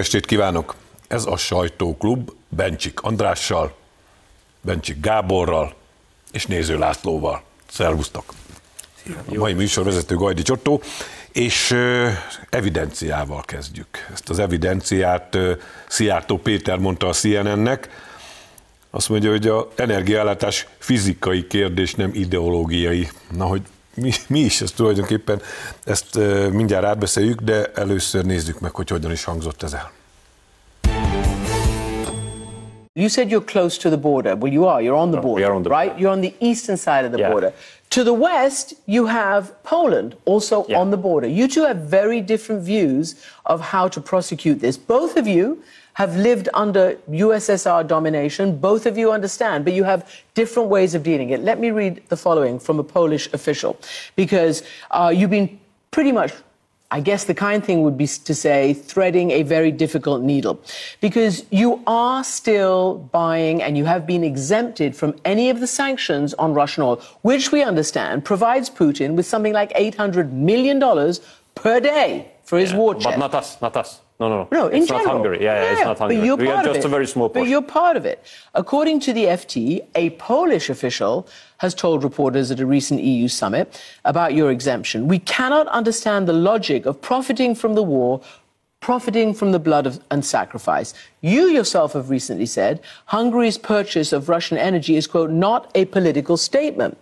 Estét kívánok! Ez a Sajtóklub Bencsik Andrással, Bencsik Gáborral és Néző Lászlóval. Szervusztok! A mai műsorvezető Gajdi Csottó, és evidenciával kezdjük. Ezt az evidenciát Szijjártó Péter mondta a CNN-nek, azt mondja, hogy a energiállátás fizikai kérdés, nem ideológiai. Na, hogy mi, mi is ez tulajdonképpen, ezt mindjárt átbeszéljük, de először nézzük meg, hogy hogyan is hangzott ez el. You said you're close to the border. Well, you are. You're on the border, on the right? border. You're on the eastern side of the Yeah. border. To the west, you have Poland, also Yeah. on the border. You two have very different views of how to prosecute this. Both of you have lived under USSR domination. Both of you understand, but you have different ways of dealing it. Let me read the following from a Polish official, because uh, you've been pretty much I guess the kind thing would be to say threading a very difficult needle because you are still buying and you have been exempted from any of the sanctions on Russian oil, which we understand provides Putin with something like $800 million per day for his war chest. But not us, not us. No, no, no. No, in it's general. not Hungary. Yeah, yeah, it's not Hungary. But you're we part are of just it. a very small But you're part of it. According to the FT, a Polish official has told reporters at a recent EU summit about your exemption. We cannot understand the logic of profiting from the war, profiting from the blood of, and sacrifice. You yourself have recently said Hungary's purchase of Russian energy is, quote, not a political statement.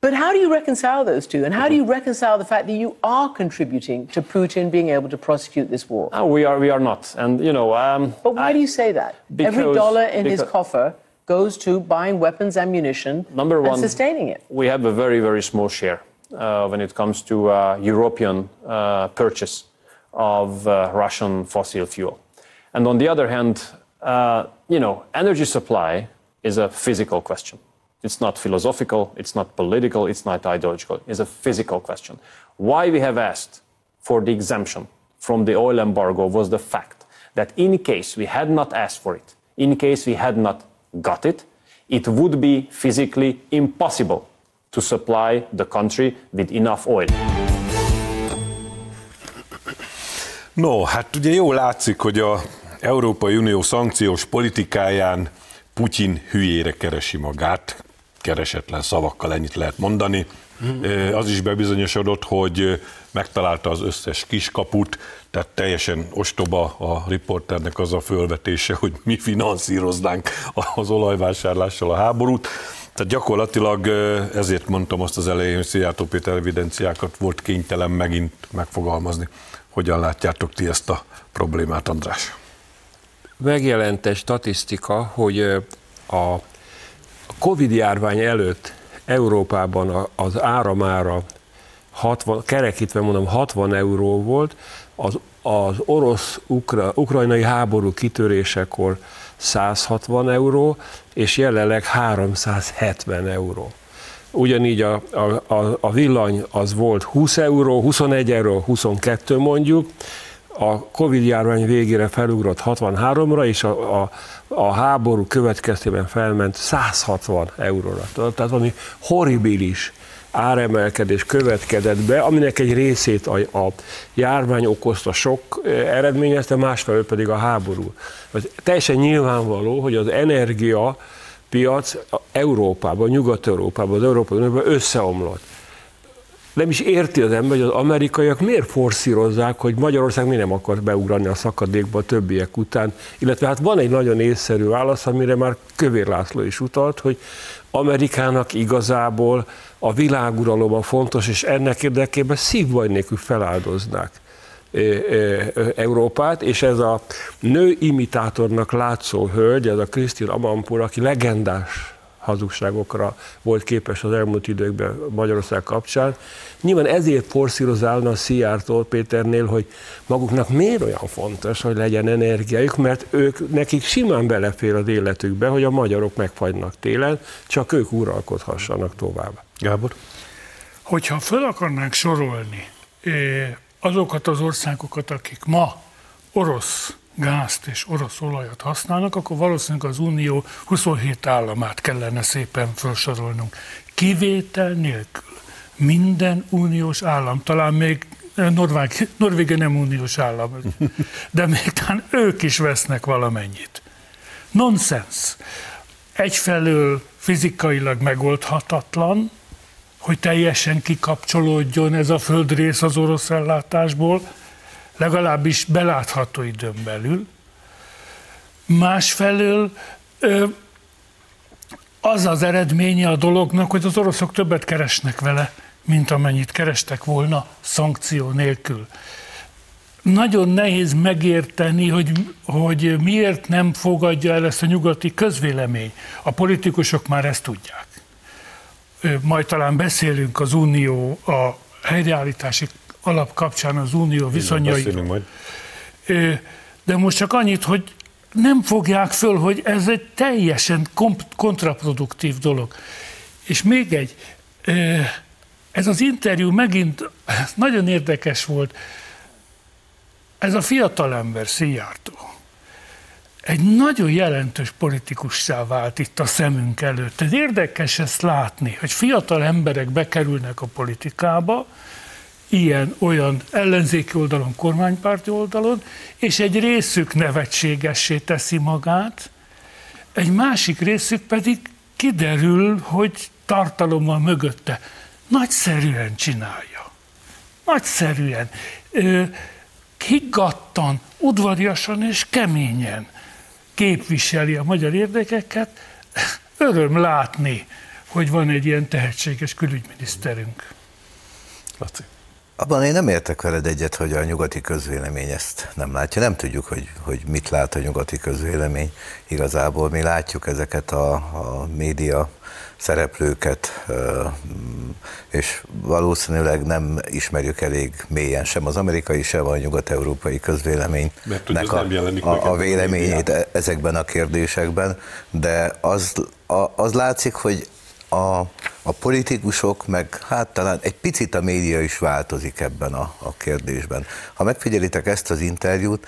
But how do you reconcile those two? And how do you reconcile the fact that you are contributing to Putin being able to prosecute this war? No, we are, we are not. And you know, um, But why I- do you say that? Every dollar in his because- coffer goes to buying weapons, ammunition, Number and one, sustaining it. we have a very, very small share uh, when it comes to uh, European uh, purchase of uh, Russian fossil fuel. And on the other hand, uh, you know, energy supply is a physical question. It's not philosophical, it's not political, it's not ideological. It's a physical question. Why we have asked for the exemption from the oil embargo was the fact that in case we had not asked for it, in case we had not got it, it would be physically impossible to supply the country with enough oil. No, hát ugye jól látszik, hogy a Európai Unió szankciós politikáján Putyin hülyére keresi magát, keresetlen szavakkal ennyit lehet mondani. Az is bebizonyosodott, hogy megtalálta az összes kiskaput, tehát teljesen ostoba a riporternek az a fölvetése, hogy mi finanszíroznánk az olajvásárlással a háborút. Tehát gyakorlatilag ezért mondtam azt az elején, hogy Szijjártó Péter evidenciákat volt kénytelen megint megfogalmazni. Hogyan látjátok ti ezt a problémát, András? megjelent egy statisztika, hogy a Covid járvány előtt Európában az áramára 60, kerekítve mondom 60 euró volt, az, az orosz-ukrajnai háború kitörésekor 160 euró, és jelenleg 370 euró. Ugyanígy a, a, a villany az volt 20 euró, 21 euró, 22 mondjuk, a Covid járvány végére felugrott 63-ra, és a, a, a háború következtében felment 160 euróra. Tehát valami horribilis áremelkedés következett be, aminek egy részét a, a járvány okozta sok eh, eredményezte, másfelől pedig a háború. Teljesen nyilvánvaló, hogy az energia piac Európában, Nyugat-Európában, az Európai Unióban összeomlott nem is érti az ember, hogy az amerikaiak miért forszírozzák, hogy Magyarország miért nem akar beugrani a szakadékba a többiek után. Illetve hát van egy nagyon észszerű válasz, amire már Kövér László is utalt, hogy Amerikának igazából a világuralom fontos, és ennek érdekében szívbaj nélkül feláldoznák ö, ö, ö, Európát, és ez a nő imitátornak látszó hölgy, ez a Krisztin Amampur, aki legendás hazugságokra volt képes az elmúlt időkben Magyarország kapcsán. Nyilván ezért forszírozálna a Szijjártó Péternél, hogy maguknak miért olyan fontos, hogy legyen energiájuk, mert ők, nekik simán belefér az életükbe, hogy a magyarok megfagynak télen, csak ők uralkodhassanak tovább. Gábor? Hogyha föl akarnánk sorolni eh, azokat az országokat, akik ma orosz gázt és orosz olajat használnak, akkor valószínűleg az Unió 27 államát kellene szépen felsorolnunk. Kivétel nélkül minden uniós állam, talán még Norvég, Norvégia nem uniós állam, de még talán ők is vesznek valamennyit. Nonsens. Egyfelől fizikailag megoldhatatlan, hogy teljesen kikapcsolódjon ez a földrész az orosz ellátásból, legalábbis belátható időn belül. Másfelől az az eredménye a dolognak, hogy az oroszok többet keresnek vele, mint amennyit kerestek volna szankció nélkül. Nagyon nehéz megérteni, hogy, hogy miért nem fogadja el ezt a nyugati közvélemény. A politikusok már ezt tudják. Majd talán beszélünk az unió, a helyreállítási alap kapcsán az unió viszonyairól. De most csak annyit, hogy nem fogják föl, hogy ez egy teljesen kontraproduktív dolog. És még egy, ez az interjú megint nagyon érdekes volt. Ez a fiatalember, Szijjártó, egy nagyon jelentős politikussá vált itt a szemünk előtt. Ez érdekes ezt látni, hogy fiatal emberek bekerülnek a politikába, ilyen-olyan ellenzéki oldalon, kormánypárti oldalon, és egy részük nevetségessé teszi magát, egy másik részük pedig kiderül, hogy tartalommal mögötte. Nagyszerűen csinálja. Nagyszerűen. higgadtan, udvariasan és keményen képviseli a magyar érdekeket. Öröm látni, hogy van egy ilyen tehetséges külügyminiszterünk. Laci. Abban én nem értek veled egyet, hogy a nyugati közvélemény ezt nem látja. Nem tudjuk, hogy, hogy mit lát a nyugati közvélemény. Igazából mi látjuk ezeket a, a média szereplőket, és valószínűleg nem ismerjük elég mélyen sem az amerikai, sem a nyugat-európai közvéleménynek a, a, a véleményét e, ezekben a kérdésekben, de az, a, az látszik, hogy a, a politikusok, meg hát talán egy picit a média is változik ebben a, a kérdésben. Ha megfigyelitek ezt az interjút,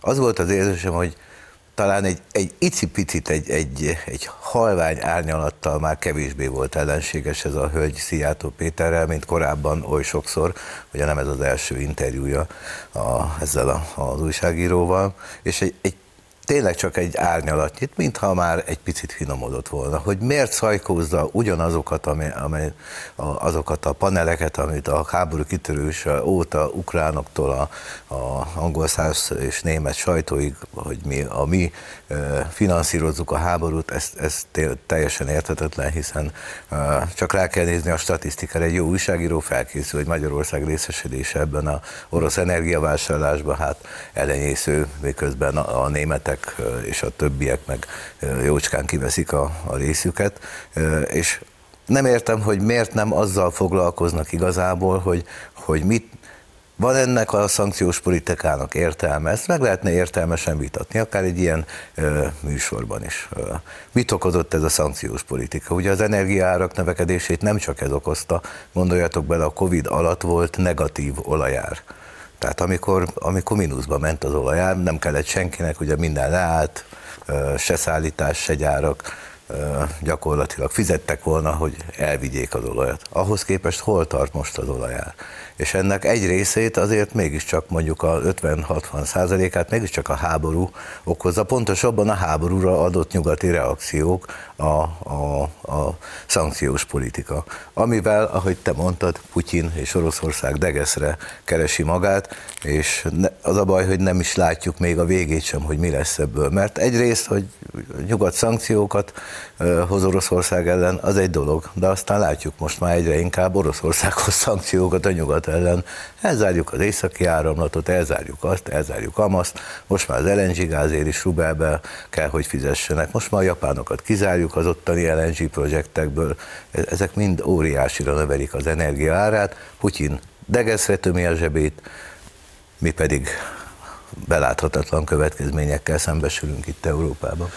az volt az érzésem, hogy talán egy, egy icipicit, egy, egy, egy halvány árnyalattal már kevésbé volt ellenséges ez a hölgy Szijjátó Péterrel, mint korábban oly sokszor, ugye nem ez az első interjúja a, ezzel a, az újságíróval, és egy, egy tényleg csak egy árnyalatnyit, mintha már egy picit finomodott volna, hogy miért szajkózza ugyanazokat amely, amely, azokat a paneleket, amit a háború kitörőse óta ukránoktól a, a angol száz és német sajtóig, hogy mi a mi finanszírozzuk a háborút, ez, ez teljesen érthetetlen, hiszen csak rá kell nézni a statisztikára, egy jó újságíró felkészül, hogy Magyarország részesedése ebben a orosz energiavásárlásban, hát elenyésző, miközben a, németek és a többiek meg jócskán kiveszik a, a részüket, és nem értem, hogy miért nem azzal foglalkoznak igazából, hogy, hogy mit, van ennek a szankciós politikának értelme? Ezt meg lehetne értelmesen vitatni, akár egy ilyen ö, műsorban is. Ö, mit okozott ez a szankciós politika? Ugye az energiaárak növekedését nem csak ez okozta, gondoljatok bele, a Covid alatt volt negatív olajár. Tehát amikor, amikor mínuszba ment az olajár, nem kellett senkinek, ugye minden leállt, se szállítás, se gyárak, gyakorlatilag fizettek volna, hogy elvigyék az olajat. Ahhoz képest hol tart most az olajár? és ennek egy részét azért mégiscsak mondjuk a 50-60 százalékát mégiscsak a háború okozza, pontosabban a háborúra adott nyugati reakciók, a, a, a szankciós politika, amivel, ahogy te mondtad, Putyin és Oroszország degeszre keresi magát, és az a baj, hogy nem is látjuk még a végét sem, hogy mi lesz ebből, mert egyrészt, hogy nyugat szankciókat hoz Oroszország ellen, az egy dolog, de aztán látjuk most már egyre inkább Oroszországhoz szankciókat a nyugat ellen. Elzárjuk az északi áramlatot, elzárjuk azt, elzárjuk amazt, most már az LNG gázért is rubelbe kell, hogy fizessenek. Most már a japánokat kizárjuk az ottani LNG projektekből. Ezek mind óriásira növelik az energia árát. Putyin degeszre tömi a zsebét, mi pedig beláthatatlan következményekkel szembesülünk itt Európában.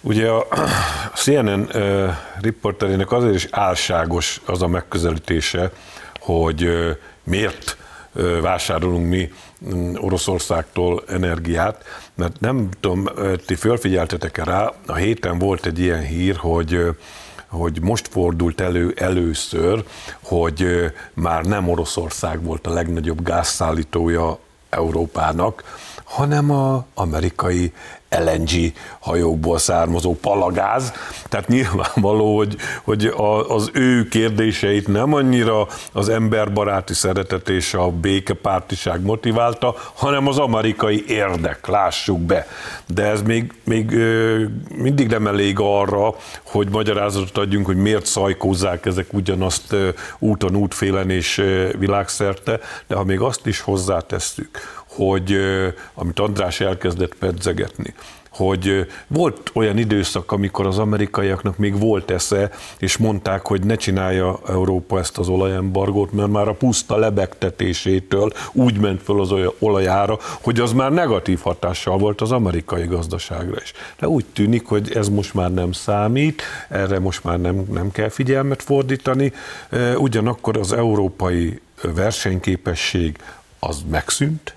Ugye a CNN riporterének azért is álságos az a megközelítése, hogy miért vásárolunk mi Oroszországtól energiát, mert nem tudom, ti fölfigyeltetek-e rá, a héten volt egy ilyen hír, hogy hogy most fordult elő először, hogy már nem Oroszország volt a legnagyobb gázszállítója Európának, hanem a amerikai LNG hajókból származó palagáz, tehát nyilvánvaló, hogy, hogy az ő kérdéseit nem annyira az emberbaráti szeretet és a békepártiság motiválta, hanem az amerikai érdek, lássuk be. De ez még, még mindig nem elég arra, hogy magyarázatot adjunk, hogy miért szajkózzák ezek ugyanazt úton, útfélen és világszerte, de ha még azt is hozzátesszük, hogy amit András elkezdett pedzegetni, hogy volt olyan időszak, amikor az amerikaiaknak még volt esze, és mondták, hogy ne csinálja Európa ezt az olajembargót, mert már a puszta lebegtetésétől úgy ment föl az olajára, hogy az már negatív hatással volt az amerikai gazdaságra is. De úgy tűnik, hogy ez most már nem számít, erre most már nem, nem kell figyelmet fordítani, ugyanakkor az európai versenyképesség az megszűnt,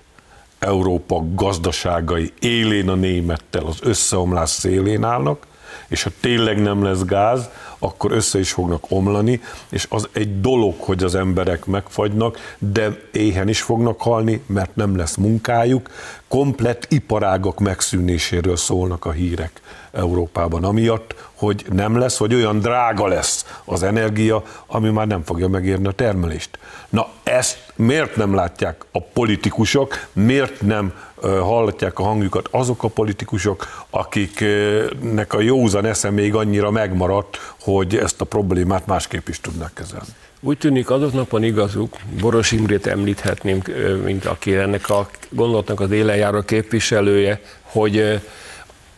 Európa gazdaságai élén a némettel az összeomlás szélén állnak, és ha tényleg nem lesz gáz, akkor össze is fognak omlani, és az egy dolog, hogy az emberek megfagynak, de éhen is fognak halni, mert nem lesz munkájuk. Komplett iparágok megszűnéséről szólnak a hírek Európában, amiatt, hogy nem lesz, hogy olyan drága lesz az energia, ami már nem fogja megérni a termelést. Na ezt miért nem látják a politikusok, miért nem hallatják a hangjukat azok a politikusok, akiknek a józan esze még annyira megmaradt, hogy ezt a problémát másképp is tudnak kezelni. Úgy tűnik azoknak van igazuk, Boros Imrét említhetném, mint aki ennek a gondolatnak az élenjáró képviselője, hogy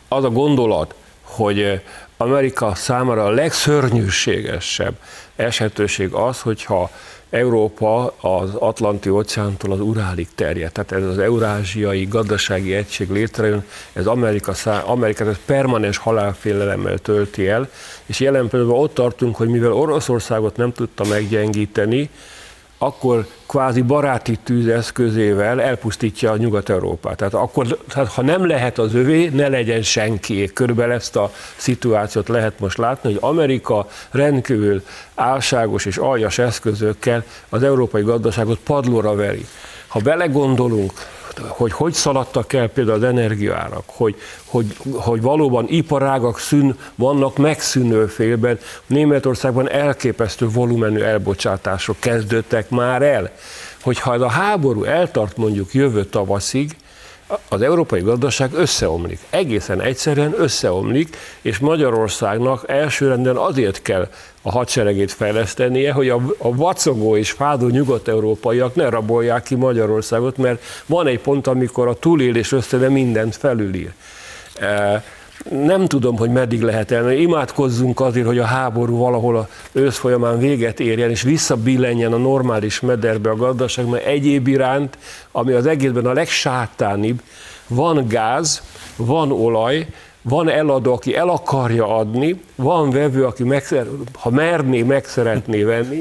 az a gondolat, hogy Amerika számára a legszörnyűségesebb esetőség az, hogyha Európa az Atlanti óceántól az Urálig terjed. Tehát ez az eurázsiai gazdasági egység létrejön, ez Amerika, szá, Amerikát ez permanens halálfélelemmel tölti el, és jelen pillanatban ott tartunk, hogy mivel Oroszországot nem tudta meggyengíteni, akkor kvázi baráti tűz eszközével elpusztítja a Nyugat-Európát. Tehát akkor, tehát ha nem lehet az övé, ne legyen senki. Körülbelül ezt a szituációt lehet most látni, hogy Amerika rendkívül álságos és aljas eszközökkel az európai gazdaságot padlóra veri. Ha belegondolunk, hogy hogy szaladtak el például az energiaárak, hogy, hogy, hogy valóban iparágak szűn, vannak megszűnő félben. Németországban elképesztő volumenű elbocsátások kezdődtek már el. Hogyha ez a háború eltart mondjuk jövő tavaszig, az európai gazdaság összeomlik. Egészen egyszerűen összeomlik, és Magyarországnak elsőrenden azért kell a hadseregét fejlesztenie, hogy a, a vacogó és fádó nyugat-európaiak ne rabolják ki Magyarországot, mert van egy pont, amikor a túlélés összede mindent felülír. E, nem tudom, hogy meddig lehet elmenni. Imádkozzunk azért, hogy a háború valahol a ősz folyamán véget érjen, és visszabillenjen a normális mederbe a gazdaság, mert egyéb iránt, ami az egészben a legsátánibb, van gáz, van olaj, van eladó, aki el akarja adni, van vevő, aki megszer, ha merné, meg szeretné venni.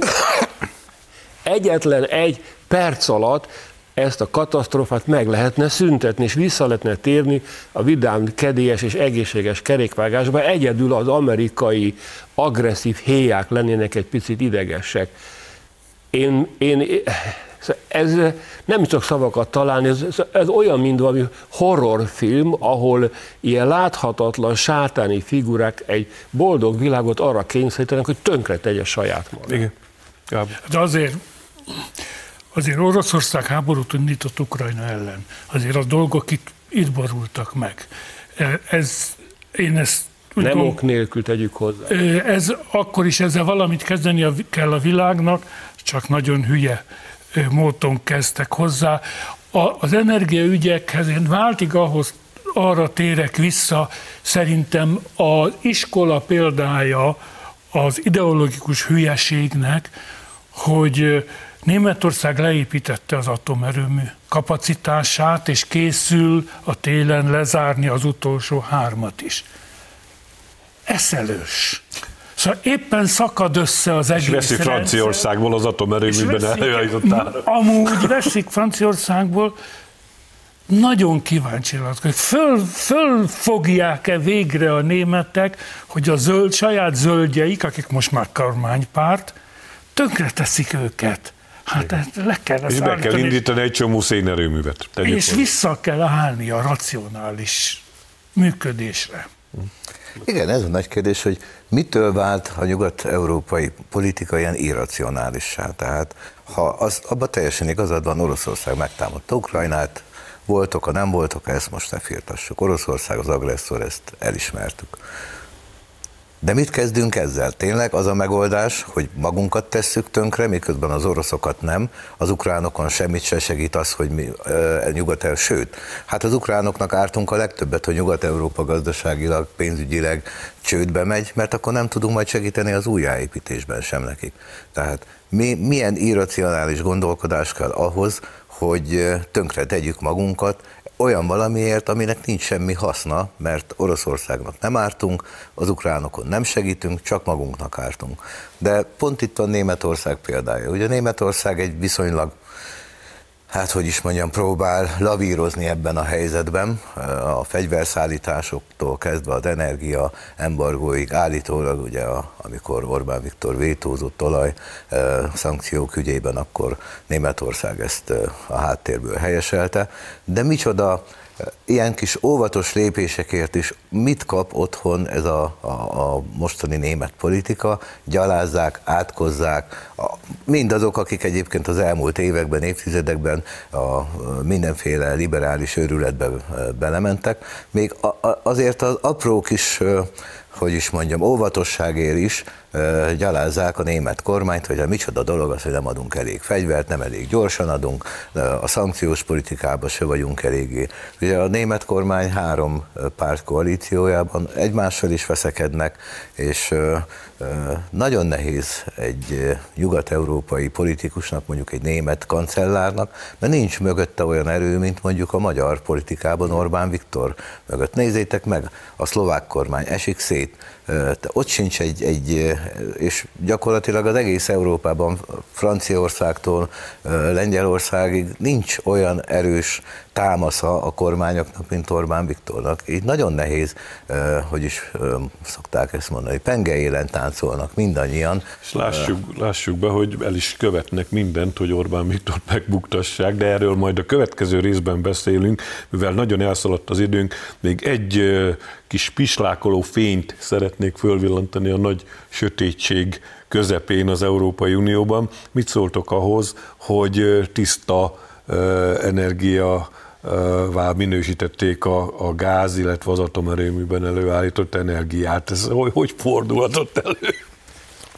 Egyetlen egy perc alatt ezt a katasztrófát meg lehetne szüntetni, és vissza lehetne térni a vidám, kedélyes és egészséges kerékvágásba. Egyedül az amerikai agresszív héják lennének egy picit idegesek. Én, én, ez nem csak szavakat találni, ez, ez olyan, mint valami horrorfilm, ahol ilyen láthatatlan sátáni figurák egy boldog világot arra kényszerítenek, hogy tönkre tegye saját magát. Igen. De azért Azért Oroszország háborút indított Ukrajna ellen. Azért a dolgok itt, itt borultak meg. E, ez, én ezt nem tudom, ok nélkül tegyük hozzá. E, ez, akkor is ezzel valamit kezdeni kell a világnak, csak nagyon hülye e, módon kezdtek hozzá. A, az energiaügyekhez én váltig ahhoz arra térek vissza, szerintem az iskola példája az ideológikus hülyeségnek, hogy Németország leépítette az atomerőmű kapacitását, és készül a télen lezárni az utolsó hármat is. Eszelős. Szóval éppen szakad össze az egész És veszik Franciaországból az atomerőműben előállított Amúgy veszik Franciaországból, nagyon kíváncsi lett, hogy föl, fölfogják-e végre a németek, hogy a zöld, saját zöldjeik, akik most már kormánypárt, tönkre teszik őket. Hát ezt le kell És be kell indítani egy csomó szénerőművet. És hozzá. vissza kell állni a racionális működésre. Igen, ez a nagy kérdés, hogy mitől vált a nyugat-európai politika ilyen irracionálissá. Tehát ha az, abban teljesen igazad van, Oroszország megtámadta Ukrajnát, voltok, ha nem voltok, ezt most ne firtassuk. Oroszország az agresszor, ezt elismertük. De mit kezdünk ezzel? Tényleg az a megoldás, hogy magunkat tesszük tönkre, miközben az oroszokat nem, az ukránokon semmit se segít az, hogy mi e, nyugat el, sőt, hát az ukránoknak ártunk a legtöbbet, hogy Nyugat-Európa gazdaságilag, pénzügyileg csődbe megy, mert akkor nem tudunk majd segíteni az újjáépítésben sem nekik. Tehát mi, milyen irracionális gondolkodás kell ahhoz, hogy tönkre tegyük magunkat olyan valamiért, aminek nincs semmi haszna, mert Oroszországnak nem ártunk, az ukránokon nem segítünk, csak magunknak ártunk. De pont itt van Németország példája. Ugye Németország egy viszonylag hát hogy is mondjam, próbál lavírozni ebben a helyzetben, a fegyverszállításoktól kezdve az energia embargóig, állítólag ugye a, amikor Orbán Viktor vétózott olaj szankciók ügyében, akkor Németország ezt a háttérből helyeselte, de micsoda ilyen kis óvatos lépésekért is mit kap otthon ez a, a, a mostani német politika, gyalázzák, átkozzák, a, mindazok, akik egyébként az elmúlt években, évtizedekben a mindenféle liberális őrületbe belementek, még a, a, azért az apró kis hogy is mondjam, óvatosságért is gyalázzák a német kormányt, hogy a micsoda dolog az, hogy nem adunk elég fegyvert, nem elég gyorsan adunk, a szankciós politikában se vagyunk eléggé. Ugye a német kormány három párt koalíciójában egymással is veszekednek, és nagyon nehéz egy nyugat-európai politikusnak, mondjuk egy német kancellárnak, mert nincs mögötte olyan erő, mint mondjuk a magyar politikában Orbán Viktor mögött. Nézzétek meg, a szlovák kormány esik szét, ott sincs egy, egy, és gyakorlatilag az egész Európában, Franciaországtól Lengyelországig nincs olyan erős támasza a kormányoknak, mint Orbán Viktornak. Így nagyon nehéz, hogy is szokták ezt mondani, penge élen táncolnak mindannyian. És lássuk, lássuk be, hogy el is követnek mindent, hogy Orbán Viktor megbuktassák, de erről majd a következő részben beszélünk, mivel nagyon elszaladt az időnk, még egy kis pislákoló fényt szeretnék fölvillantani a nagy sötétség közepén az Európai Unióban. Mit szóltok ahhoz, hogy tiszta energia vál minősítették a, a gáz, illetve az atomerőműben előállított energiát. Ez hogy, hogy fordulhatott elő?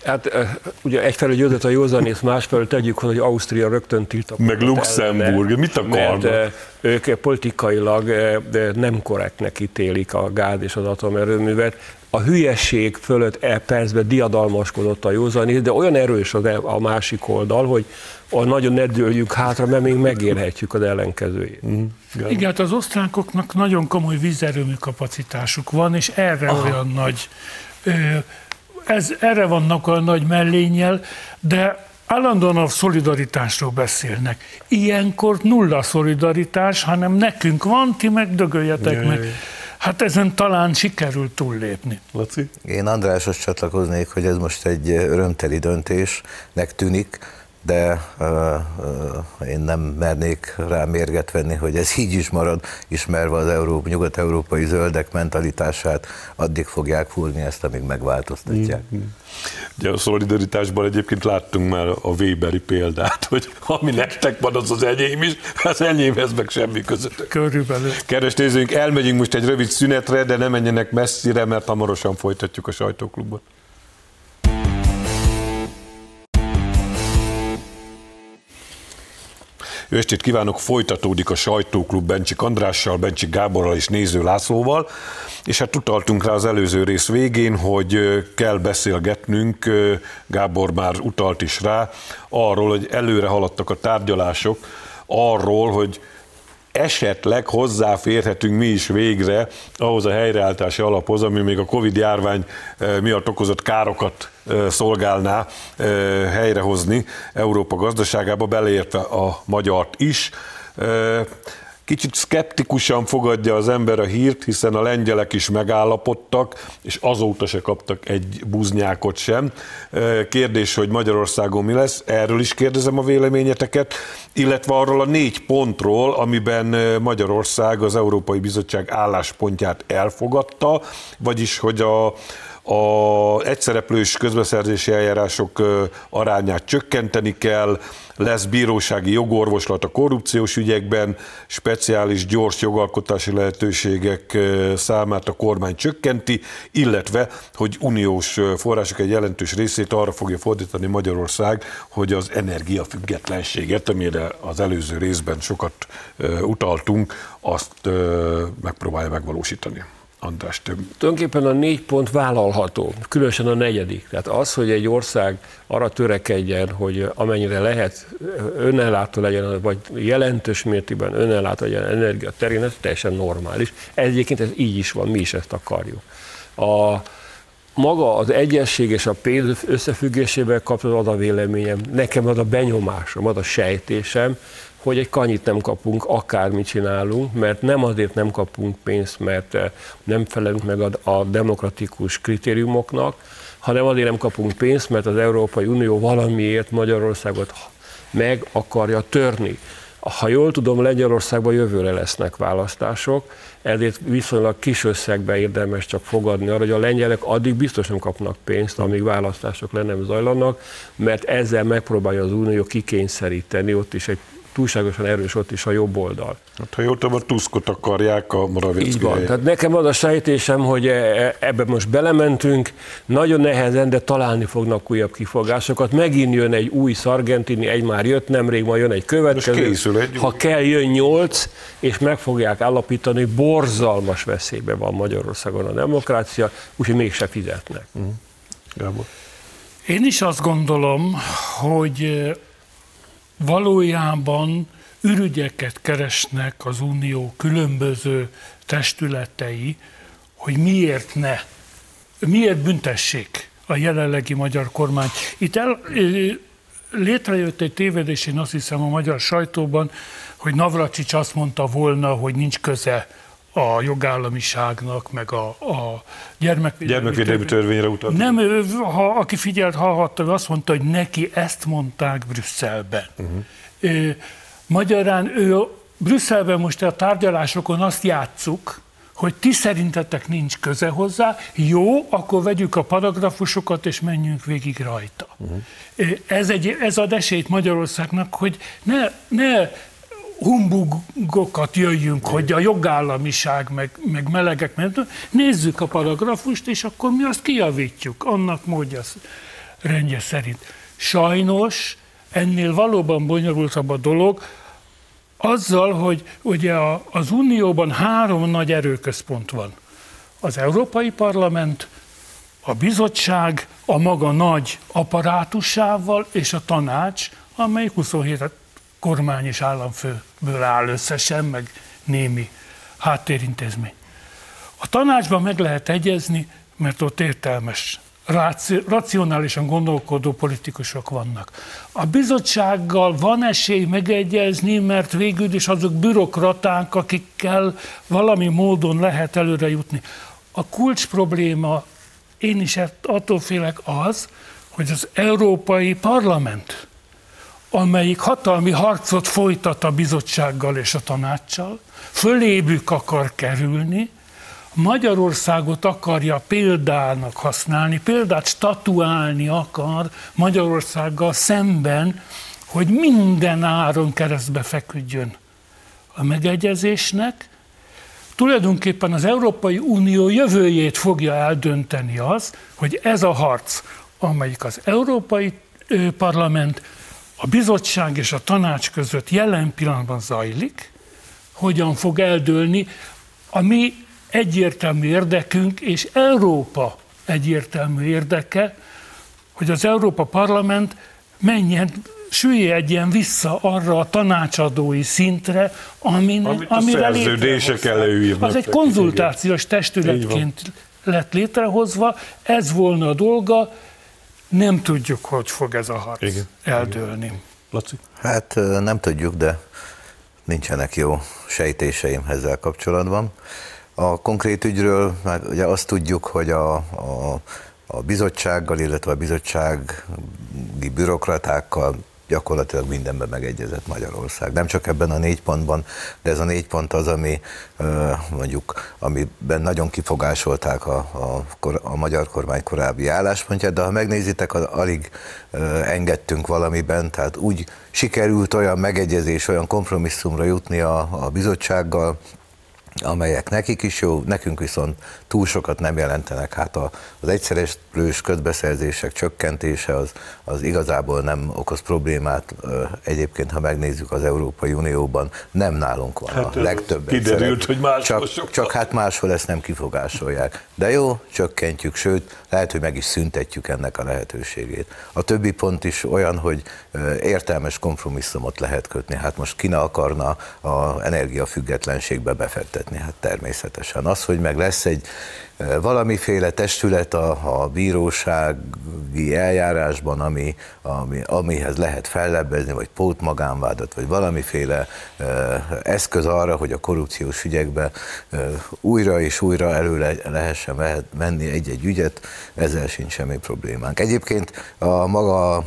Hát ugye egyfelől győzött a józanész, másfelől tegyük, hogy Ausztria rögtön tiltakozott. Meg Luxemburg, ellene, mit akarnak? Mert ők politikailag nem korrektnek ítélik a gáz és az atomerőművet. A hülyesség fölött e percben diadalmaskodott a józanész, de olyan erős az e, a másik oldal, hogy nagyon ne dőljük hátra, mert még megérhetjük az ellenkezőjét. Mm. Igen, hát az osztrákoknak nagyon komoly vízerőmű kapacitásuk van, és erre Aha. olyan nagy ez, erre vannak a nagy mellényel, de állandóan a szolidaritásról beszélnek. Ilyenkor nulla szolidaritás, hanem nekünk van, ti meg dögöljetek meg. Hát ezen talán sikerült túllépni. Laci? Én Andráshoz csatlakoznék, hogy ez most egy örömteli döntésnek tűnik, de én nem mernék rá mérget venni, hogy ez így is marad, ismerve az Európa, nyugat-európai zöldek mentalitását, addig fogják fúrni ezt, amíg megváltoztatják. Mm-hmm. Ugye a szolidaritásban egyébként láttunk már a Weberi példát, hogy ami nektek van, az az enyém is, az enyémhez meg semmi között. Körülbelül. Keres nézőink, elmegyünk most egy rövid szünetre, de ne menjenek messzire, mert hamarosan folytatjuk a sajtóklubot. Jó estét kívánok, folytatódik a sajtóklub Bencsik Andrással, Bencsik Gáborral és Néző Lászlóval, és hát utaltunk rá az előző rész végén, hogy kell beszélgetnünk, Gábor már utalt is rá, arról, hogy előre haladtak a tárgyalások, arról, hogy esetleg hozzáférhetünk mi is végre ahhoz a helyreállítási alaphoz, ami még a Covid járvány miatt okozott károkat szolgálná helyrehozni Európa gazdaságába, beleértve a magyart is. Kicsit szkeptikusan fogadja az ember a hírt, hiszen a lengyelek is megállapodtak, és azóta se kaptak egy buznyákot sem. Kérdés, hogy Magyarországon mi lesz, erről is kérdezem a véleményeteket, illetve arról a négy pontról, amiben Magyarország az Európai Bizottság álláspontját elfogadta, vagyis hogy a a egyszereplős közbeszerzési eljárások arányát csökkenteni kell, lesz bírósági jogorvoslat a korrupciós ügyekben, speciális gyors jogalkotási lehetőségek számát a kormány csökkenti, illetve, hogy uniós források egy jelentős részét arra fogja fordítani Magyarország, hogy az energiafüggetlenséget, amire az előző részben sokat utaltunk, azt megpróbálja megvalósítani. András, több. Tulajdonképpen a négy pont vállalható, különösen a negyedik. Tehát az, hogy egy ország arra törekedjen, hogy amennyire lehet önellátó legyen, vagy jelentős mértékben önellátó legyen energia terén, ez teljesen normális. Ez egyébként ez így is van, mi is ezt akarjuk. A, maga az egyesség és a pénz összefüggésével kapcsolatban az a véleményem, nekem az a benyomásom, az a sejtésem, hogy egy kanyit nem kapunk, akármit csinálunk, mert nem azért nem kapunk pénzt, mert eh, nem felelünk meg a, a demokratikus kritériumoknak, hanem azért nem kapunk pénzt, mert az Európai Unió valamiért Magyarországot meg akarja törni. Ha jól tudom, Lengyelországban jövőre lesznek választások, ezért viszonylag kis összegbe érdemes csak fogadni arra, hogy a lengyelek addig biztos nem kapnak pénzt, amíg választások le nem zajlanak, mert ezzel megpróbálja az Unió kikényszeríteni ott is egy túlságosan erős ott is a jobb oldal. Hát, ha jól tudom, a Tuskot akarják a Morawiecki Így van. Tehát nekem az a sejtésem, hogy e- e- ebbe most belementünk, nagyon nehezen, de találni fognak újabb kifogásokat. Megint jön egy új szargentini, egy már jött nemrég, majd jön egy következő. egy ha kell, jön nyolc, és meg fogják állapítani, hogy borzalmas veszélybe van Magyarországon a demokrácia, úgyhogy mégse fizetnek. Uh-huh. Gábor. Én is azt gondolom, hogy valójában ürügyeket keresnek az Unió különböző testületei, hogy miért ne, miért büntessék a jelenlegi magyar kormány. Itt el, létrejött egy tévedés, én azt hiszem a magyar sajtóban, hogy Navracsics azt mondta volna, hogy nincs köze a jogállamiságnak, meg a, a gyermekvédelmi, gyermekvédelmi törvényre utalt. Nem, ő, ha, aki figyelt, hallhatta, azt mondta, hogy neki ezt mondták Brüsszelben. Uh-huh. Magyarán ő Brüsszelben most a tárgyalásokon azt játsszuk, hogy ti szerintetek nincs köze hozzá, jó, akkor vegyük a paragrafusokat és menjünk végig rajta. Uh-huh. Ez, egy, ez ad esélyt Magyarországnak, hogy ne, ne humbugokat jöjjünk, hogy a jogállamiság, meg, meg melegek, mert nézzük a paragrafust, és akkor mi azt kijavítjuk, annak módja rendje szerint. Sajnos ennél valóban bonyolultabb a dolog, azzal, hogy ugye az Unióban három nagy erőközpont van. Az Európai Parlament, a bizottság, a maga nagy apparátusával és a tanács, amely 27 kormány és államfőből áll összesen, meg némi háttérintézmény. A tanácsban meg lehet egyezni, mert ott értelmes, racionálisan gondolkodó politikusok vannak. A bizottsággal van esély megegyezni, mert végül is azok bürokraták, akikkel valami módon lehet előre jutni. A kulcs probléma, én is attól félek az, hogy az Európai Parlament amelyik hatalmi harcot folytat a bizottsággal és a tanácssal, fölébük akar kerülni, Magyarországot akarja példának használni, példát statuálni akar Magyarországgal szemben, hogy minden áron keresztbe feküdjön a megegyezésnek. Tulajdonképpen az Európai Unió jövőjét fogja eldönteni az, hogy ez a harc, amelyik az Európai Parlament a bizottság és a tanács között jelen pillanatban zajlik, hogyan fog eldőlni. A mi egyértelmű érdekünk és Európa egyértelmű érdeke, hogy az Európa Parlament menjen, süllyedjen vissza arra a tanácsadói szintre, amin, Amit amire szerződések előírnak. Az egy konzultációs testületként lett létrehozva, ez volna a dolga, nem tudjuk, hogy fog ez a harc Igen. eldőlni. Laci? Hát nem tudjuk, de nincsenek jó sejtéseim ezzel kapcsolatban. A konkrét ügyről már ugye azt tudjuk, hogy a, a, a bizottsággal, illetve a bizottsági bürokratákkal gyakorlatilag mindenben megegyezett Magyarország. Nem csak ebben a négy pontban, de ez a négy pont az, ami mondjuk, amiben nagyon kifogásolták a, a, a magyar kormány korábbi álláspontját, de ha megnézitek, alig engedtünk valamiben, tehát úgy sikerült olyan megegyezés, olyan kompromisszumra jutni a, a bizottsággal, amelyek nekik is jó, nekünk viszont túl sokat nem jelentenek. Hát az egyszeres plős közbeszerzések csökkentése az, az igazából nem okoz problémát. Egyébként, ha megnézzük az Európai Unióban, nem nálunk van hát, a legtöbb Kiderült, hogy máshol csak, csak hát máshol ezt nem kifogásolják. De jó, csökkentjük, sőt, lehet, hogy meg is szüntetjük ennek a lehetőségét. A többi pont is olyan, hogy értelmes kompromisszumot lehet kötni. Hát most ki ne akarna a energiafüggetlenségbe befektetni? Hát természetesen. Az, hogy meg lesz egy valamiféle testület a, a bírósági eljárásban, ami, ami, amihez lehet fellebbezni, vagy pótmagánvádat, vagy valamiféle uh, eszköz arra, hogy a korrupciós ügyekbe uh, újra és újra elő le, lehessen menni egy-egy ügyet, ezzel sincs semmi problémánk. Egyébként a maga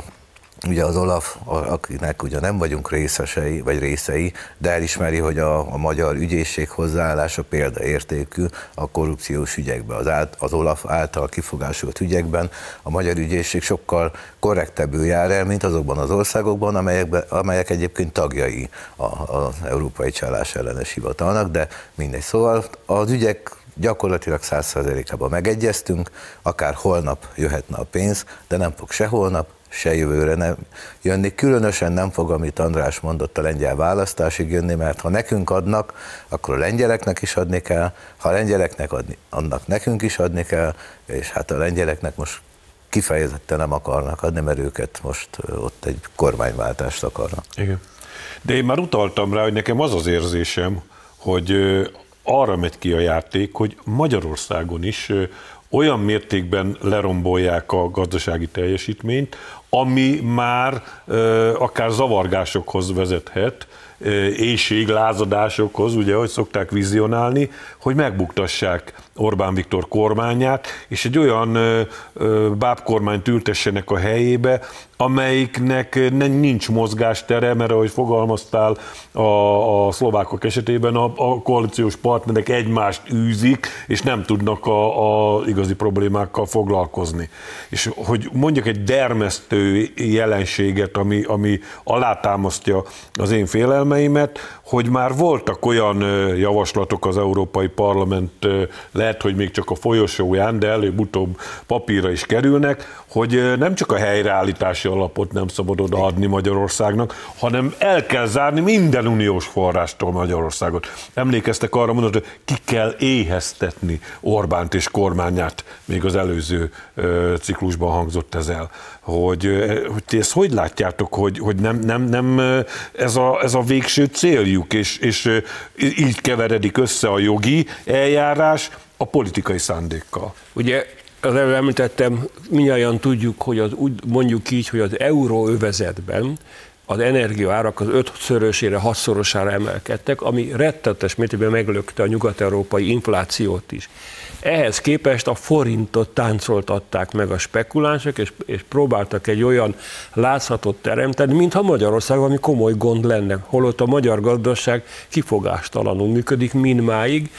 ugye az Olaf, akinek ugye nem vagyunk részesei, vagy részei, de elismeri, hogy a, a magyar ügyészség hozzáállása példaértékű a korrupciós ügyekben. Az, át, az Olaf által kifogásolt ügyekben a magyar ügyészség sokkal korrektebbül jár el, mint azokban az országokban, amelyekbe, amelyek egyébként tagjai az Európai Csalás ellenes hivatalnak, de mindegy. Szóval az ügyek gyakorlatilag 100%-ában megegyeztünk, akár holnap jöhetne a pénz, de nem fog se holnap, se jövőre nem jönni. Különösen nem fog, amit András mondott, a lengyel választásig jönni, mert ha nekünk adnak, akkor a lengyeleknek is adni kell, ha a lengyeleknek adni, annak nekünk is adni kell, és hát a lengyeleknek most kifejezetten nem akarnak adni, mert őket most ott egy kormányváltást akarnak. Igen. De én már utaltam rá, hogy nekem az az érzésem, hogy arra megy ki a játék, hogy Magyarországon is olyan mértékben lerombolják a gazdasági teljesítményt, ami már akár zavargásokhoz vezethet, éjség, lázadásokhoz, ugye, hogy szokták vizionálni, hogy megbuktassák Orbán Viktor kormányát, és egy olyan bábkormányt ültessenek a helyébe, amelyiknek nincs mozgástere, mert ahogy fogalmaztál a, a szlovákok esetében, a, a koalíciós partnerek egymást űzik, és nem tudnak a, a igazi problémákkal foglalkozni. És hogy mondjak egy dermesztő jelenséget, ami, ami alátámasztja az én félelmeimet, hogy már voltak olyan javaslatok az Európai Parlament, lehet, hogy még csak a folyosóján, de előbb-utóbb papírra is kerülnek, hogy nem csak a helyreállítási alapot nem szabad odaadni Magyarországnak, hanem el kell zárni minden uniós forrástól Magyarországot. Emlékeztek arra, mondod, hogy ki kell éheztetni Orbánt és kormányát, még az előző ciklusban hangzott ez el. Hogy, hogy ti ezt hogy látjátok, hogy, hogy nem, nem, nem ez, a, ez a végső céljuk, és, és így keveredik össze a jogi eljárás a politikai szándékkal. Ugye az előbb említettem, minnyáján tudjuk, hogy az, úgy mondjuk így, hogy az euróövezetben az energiaárak az ötszörösére, hatszorosára emelkedtek, ami rettetes mértékben meglökte a nyugat-európai inflációt is. Ehhez képest a forintot táncoltatták meg a spekulánsok, és, és próbáltak egy olyan látszatot teremteni, mintha Magyarország ami komoly gond lenne, holott a magyar gazdaság kifogástalanul működik mindmáig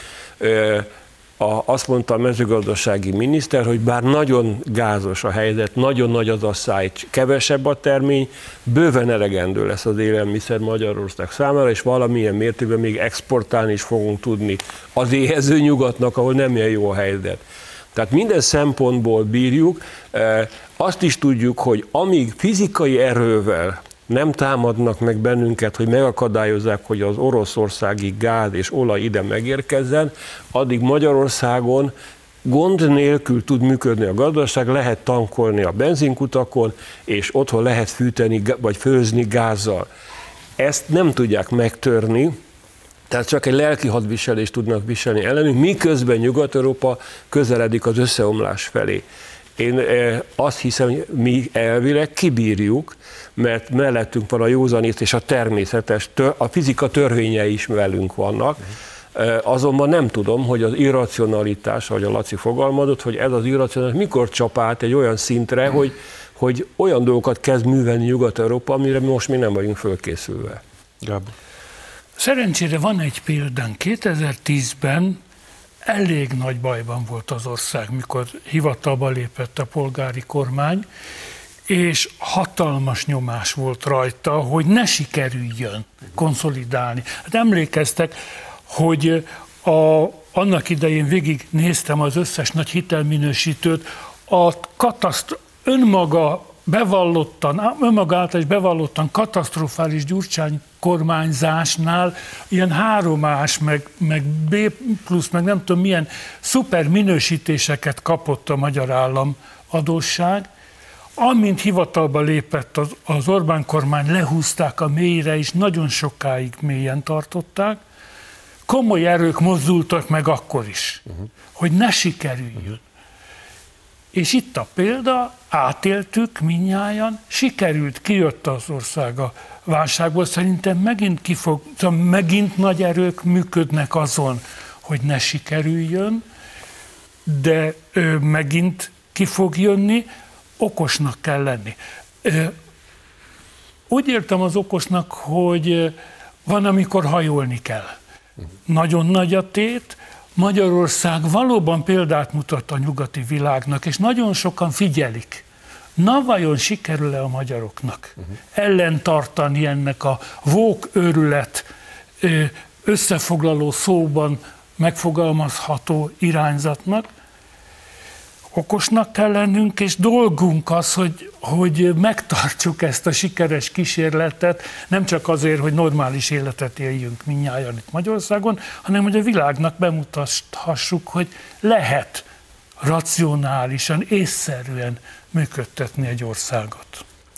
a, azt mondta a mezőgazdasági miniszter, hogy bár nagyon gázos a helyzet, nagyon nagy az a száj, kevesebb a termény, bőven elegendő lesz az élelmiszer Magyarország számára, és valamilyen mértékben még exportálni is fogunk tudni az éhező nyugatnak, ahol nem ilyen jó a helyzet. Tehát minden szempontból bírjuk. Azt is tudjuk, hogy amíg fizikai erővel nem támadnak meg bennünket, hogy megakadályozzák, hogy az oroszországi gáz és olaj ide megérkezzen, addig Magyarországon gond nélkül tud működni a gazdaság, lehet tankolni a benzinkutakon, és otthon lehet fűteni vagy főzni gázzal. Ezt nem tudják megtörni, tehát csak egy lelki hadviselést tudnak viselni ellenünk, miközben Nyugat-Európa közeledik az összeomlás felé. Én azt hiszem, hogy mi elvileg kibírjuk, mert mellettünk van a józanít és a természetes, a fizika törvényei is velünk vannak. Azonban nem tudom, hogy az irracionalitás, ahogy a Laci fogalmazott, hogy ez az irracionalitás mikor csap át egy olyan szintre, hogy, hogy olyan dolgokat kezd művelni Nyugat-Európa, amire most még nem vagyunk fölkészülve. Gábor. Szerencsére van egy példán. 2010-ben elég nagy bajban volt az ország, mikor hivatalba lépett a polgári kormány, és hatalmas nyomás volt rajta, hogy ne sikerüljön konszolidálni. Hát emlékeztek, hogy a, annak idején végig néztem az összes nagy hitelminősítőt, a kataszt önmaga bevallottan, önmaga által is bevallottan katasztrofális Gyurcsány kormányzásnál ilyen háromás, meg, meg B plusz, meg nem tudom milyen szuper minősítéseket kapott a magyar állam adósság, Amint hivatalba lépett az, az Orbán kormány, lehúzták a mélyre, és nagyon sokáig mélyen tartották. Komoly erők mozdultak meg akkor is, uh-huh. hogy ne sikerüljön. Uh-huh. És itt a példa, átéltük minnyáján, sikerült, kijött az ország a válságból, szerintem megint kifog, szóval megint nagy erők működnek azon, hogy ne sikerüljön, de ö, megint ki fog jönni, okosnak kell lenni. Úgy értem az okosnak, hogy van, amikor hajolni kell. Nagyon nagy a tét, Magyarország valóban példát mutat a nyugati világnak, és nagyon sokan figyelik. Na vajon sikerül-e a magyaroknak uh-huh. ellentartani ennek a vók őrület összefoglaló szóban megfogalmazható irányzatnak? okosnak kell lennünk, és dolgunk az, hogy, hogy megtartsuk ezt a sikeres kísérletet, nem csak azért, hogy normális életet éljünk minnyáján itt Magyarországon, hanem hogy a világnak bemutathassuk, hogy lehet racionálisan, észszerűen működtetni egy országot.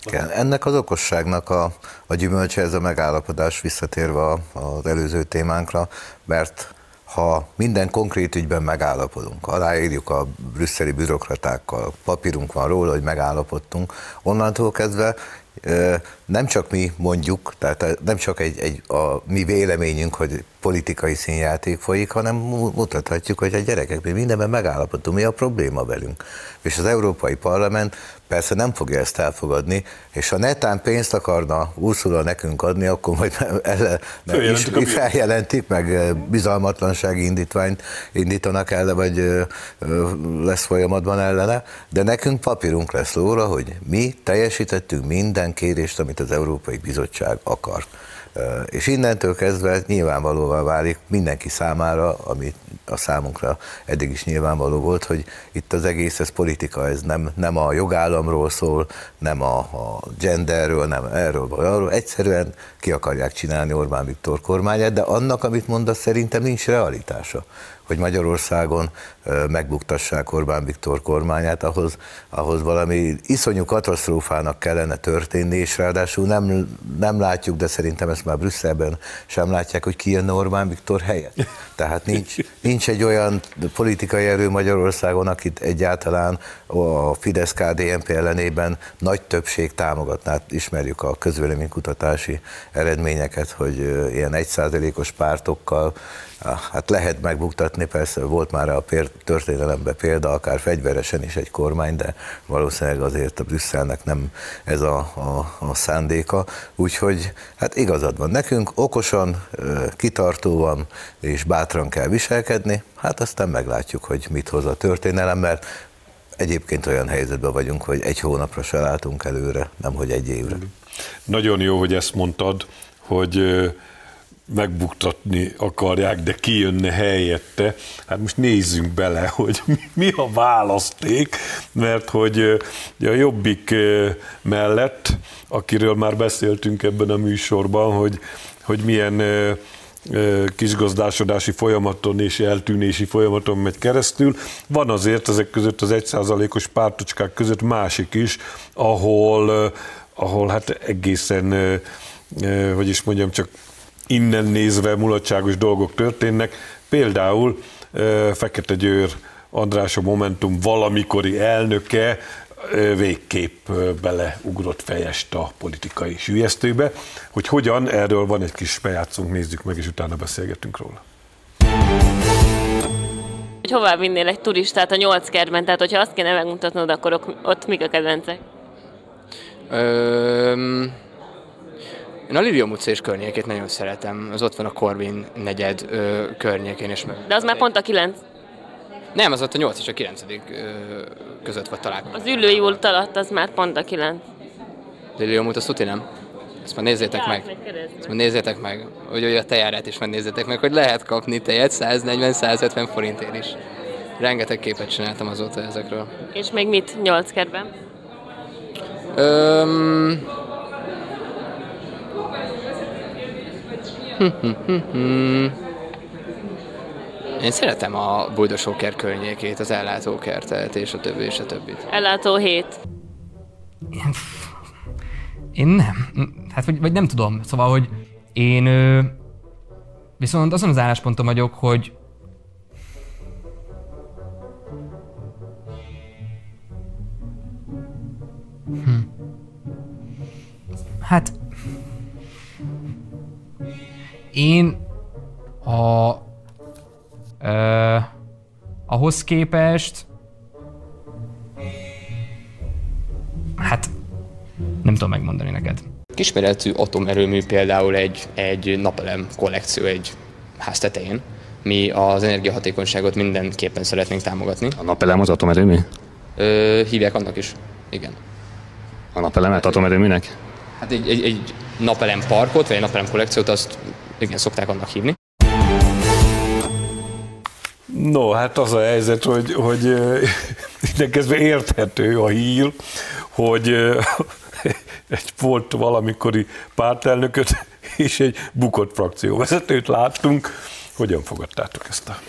Igen, ennek az okosságnak a, a gyümölcse ez a megállapodás visszatérve az előző témánkra, mert ha minden konkrét ügyben megállapodunk, aláírjuk a brüsszeli bürokratákkal, papírunk van róla, hogy megállapodtunk, onnantól kezdve nem csak mi mondjuk, tehát nem csak egy, egy a mi véleményünk, hogy politikai színjáték folyik, hanem mutathatjuk, hogy a gyerekek, mi mindenben megállapodtunk, mi a probléma velünk. És az Európai Parlament persze nem fogja ezt elfogadni, és ha netán pénzt akarna Ursula nekünk adni, akkor majd ele, is, feljelentik, meg bizalmatlansági indítványt indítanak ellen, vagy lesz folyamatban ellene, de nekünk papírunk lesz róla, hogy mi teljesítettünk minden kérést, amit az Európai Bizottság akart. És innentől kezdve nyilvánvalóvá válik mindenki számára, amit a számunkra eddig is nyilvánvaló volt, hogy itt az egész, ez politika, ez nem, nem a jogállamról szól, nem a, a genderről, nem erről vagy arról, egyszerűen ki akarják csinálni Orbán Viktor kormányát, de annak, amit mondasz, szerintem nincs realitása hogy Magyarországon megbuktassák Orbán Viktor kormányát, ahhoz, ahhoz valami iszonyú katasztrófának kellene történni, és ráadásul nem, nem látjuk, de szerintem ezt már Brüsszelben sem látják, hogy ki jönne Orbán Viktor helyett. Tehát nincs, nincs egy olyan politikai erő Magyarországon, akit egyáltalán a Fidesz-KDNP ellenében nagy többség támogatná. Hát ismerjük a közvéleménykutatási eredményeket, hogy ilyen egyszázalékos pártokkal Hát lehet megbuktatni, persze volt már a történelemben példa, akár fegyveresen is egy kormány, de valószínűleg azért a Brüsszelnek nem ez a, a, a szándéka. Úgyhogy hát igazad van nekünk, okosan, kitartóan és bátran kell viselkedni, hát aztán meglátjuk, hogy mit hoz a történelem, mert egyébként olyan helyzetben vagyunk, hogy egy hónapra se látunk előre, nem hogy egy évre. Nagyon jó, hogy ezt mondtad, hogy megbuktatni akarják, de kijönne helyette. Hát most nézzünk bele, hogy mi a választék, mert hogy a Jobbik mellett, akiről már beszéltünk ebben a műsorban, hogy, hogy milyen kisgazdásodási folyamaton és eltűnési folyamaton megy keresztül. Van azért ezek között az egyszázalékos pártocskák között másik is, ahol, ahol hát egészen, hogy is mondjam, csak innen nézve mulatságos dolgok történnek. Például Fekete Győr András, a Momentum valamikori elnöke végképp beleugrott fejest a politikai sülyeztőbe. Hogy hogyan, erről van egy kis bejátszunk, nézzük meg, és utána beszélgetünk róla. Hogy hová vinnél egy turistát a nyolc kertben? Tehát, hogyha azt kéne megmutatnod, akkor ott mik a kedvencek? Öm, én a Lilium utca és környékét nagyon szeretem. Az ott van a Corvin negyed ö, környékén. És meg... De az már pont a kilenc. Nem, az ott a 8 és a 9 között vagy talán. Az ülői út alatt az már pont a 9. Lilium azt tuti nem? Ezt már nézzétek ja, meg. Ezt már nézzétek meg. Hogy, hogy a tejárát is már nézzétek meg, hogy lehet kapni tejet 140-150 forintért is. Rengeteg képet csináltam azóta ezekről. És még mit nyolc kertben? Öm... Én szeretem a Buldosóker környékét, az ellátókertet és a többi és a többit. Ellátó hét. Én, én nem. Hát vagy, vagy nem tudom. Szóval, hogy én ö, viszont azon az állásponton vagyok, hogy hm. Hát én a ö, ahhoz képest hát nem tudom megmondani neked. Kisméretű atomerőmű például egy, egy napelem kollekció egy ház tetején. Mi az energiahatékonyságot mindenképpen szeretnénk támogatni. A napelem az atomerőmű? Ö, hívják annak is, igen. A napelemet atomerőműnek? Hát egy, egy, egy napelem parkot, vagy egy napelem kollekciót, azt igen, szokták annak hívni. No, hát az a helyzet, hogy, hogy innen kezdve érthető a hír, hogy egy volt valamikori pártelnököt és egy bukott frakcióvezetőt láttunk. Hogyan fogadtátok ezt a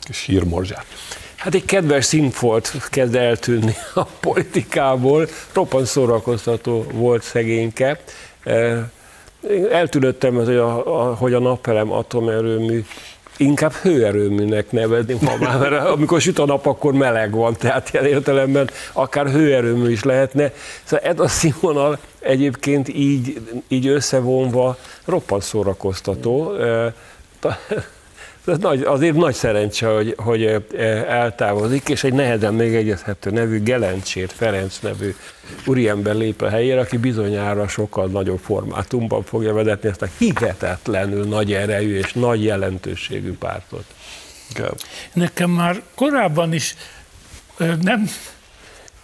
kis hírmorzsát? Hát egy kedves színfolt kezd eltűnni a politikából, roppant szórakoztató volt szegényke. Eltűnöttem, hogy a, a, hogy a napelem atomerőmű inkább hőerőműnek nevezni ma már, mert amikor süt a nap, akkor meleg van, tehát ilyen értelemben akár hőerőmű is lehetne. Szóval ez a színvonal egyébként így, így összevonva roppant szórakoztató. Ez nagy, azért nagy szerencse, hogy, hogy eltávozik, és egy nehezen még egyezhető nevű Gelencsét Ferenc nevű úriember lép a helyére, aki bizonyára sokkal nagyobb formátumban fogja vezetni ezt a hihetetlenül nagy erejű és nagy jelentőségű pártot. Nekem már korábban is nem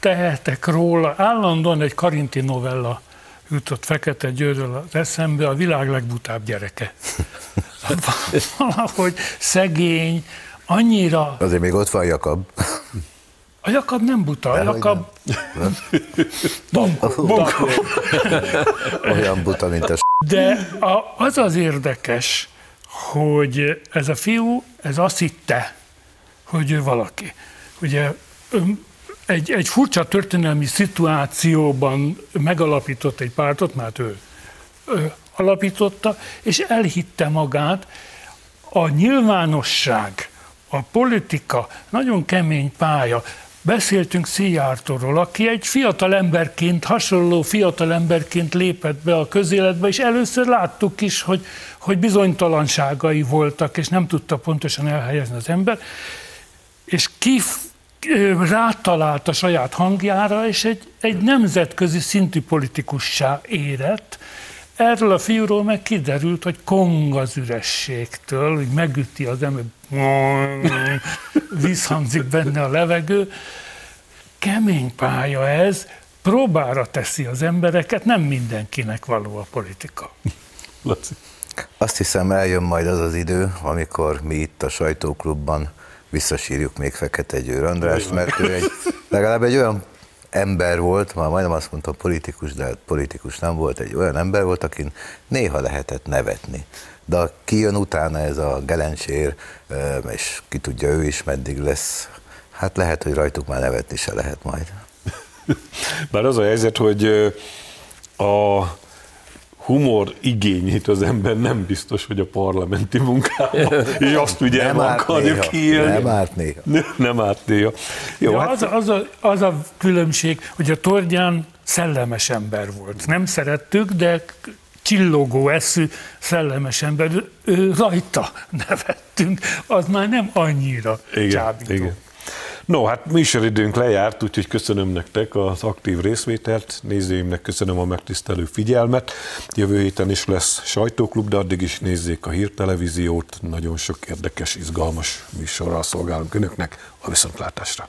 tehetek róla, állandóan egy Karinti novella jutott Fekete Győről az eszembe, a világ legbutább gyereke. Valahogy szegény, annyira... Azért még ott van Jakab. A Jakab nem buta, a Jakab... Bonkó. Bonkó. Olyan buta, mint a De a, az az érdekes, hogy ez a fiú, ez azt hitte, hogy ő valaki. Ugye egy, egy furcsa történelmi szituációban megalapított egy pártot, mert ő, ő alapította, és elhitte magát. A nyilvánosság, a politika nagyon kemény pálya. Beszéltünk Szijjártóról, aki egy fiatal emberként, hasonló fiatal emberként lépett be a közéletbe, és először láttuk is, hogy, hogy bizonytalanságai voltak, és nem tudta pontosan elhelyezni az ember. És kif, rátalált a saját hangjára, és egy, egy nemzetközi szintű politikussá érett. Erről a fiúról meg kiderült, hogy kong az ürességtől, hogy megüti az ember, visszhangzik benne a levegő. Kemény pálya ez, próbára teszi az embereket, nem mindenkinek való a politika. Azt hiszem eljön majd az az idő, amikor mi itt a sajtóklubban visszasírjuk még Fekete Győr Andrást, mert ő egy, legalább egy olyan ember volt, már majdnem azt mondtam politikus, de politikus nem volt, egy olyan ember volt, akin néha lehetett nevetni. De ki jön utána ez a gelencsér, és ki tudja ő is meddig lesz, hát lehet, hogy rajtuk már nevetni se lehet majd. Bár az a helyzet, hogy a humor igényét az ember nem biztos, hogy a parlamenti munkában, és azt ugye nem akarja kiélni. Nem árt néha. Nem, árt néha. Jó, ja, hát... az, a, az, a, az a különbség, hogy a Tordján szellemes ember volt. Nem szerettük, de csillogó eszű, szellemes ember, ő, rajta nevettünk, az már nem annyira igen, csábító. Igen. No, hát műsoridőnk lejárt, úgyhogy köszönöm nektek az aktív részvételt, nézőimnek köszönöm a megtisztelő figyelmet. Jövő héten is lesz sajtóklub, de addig is nézzék a hírtelevíziót, nagyon sok érdekes, izgalmas műsorral szolgálunk önöknek a viszontlátásra.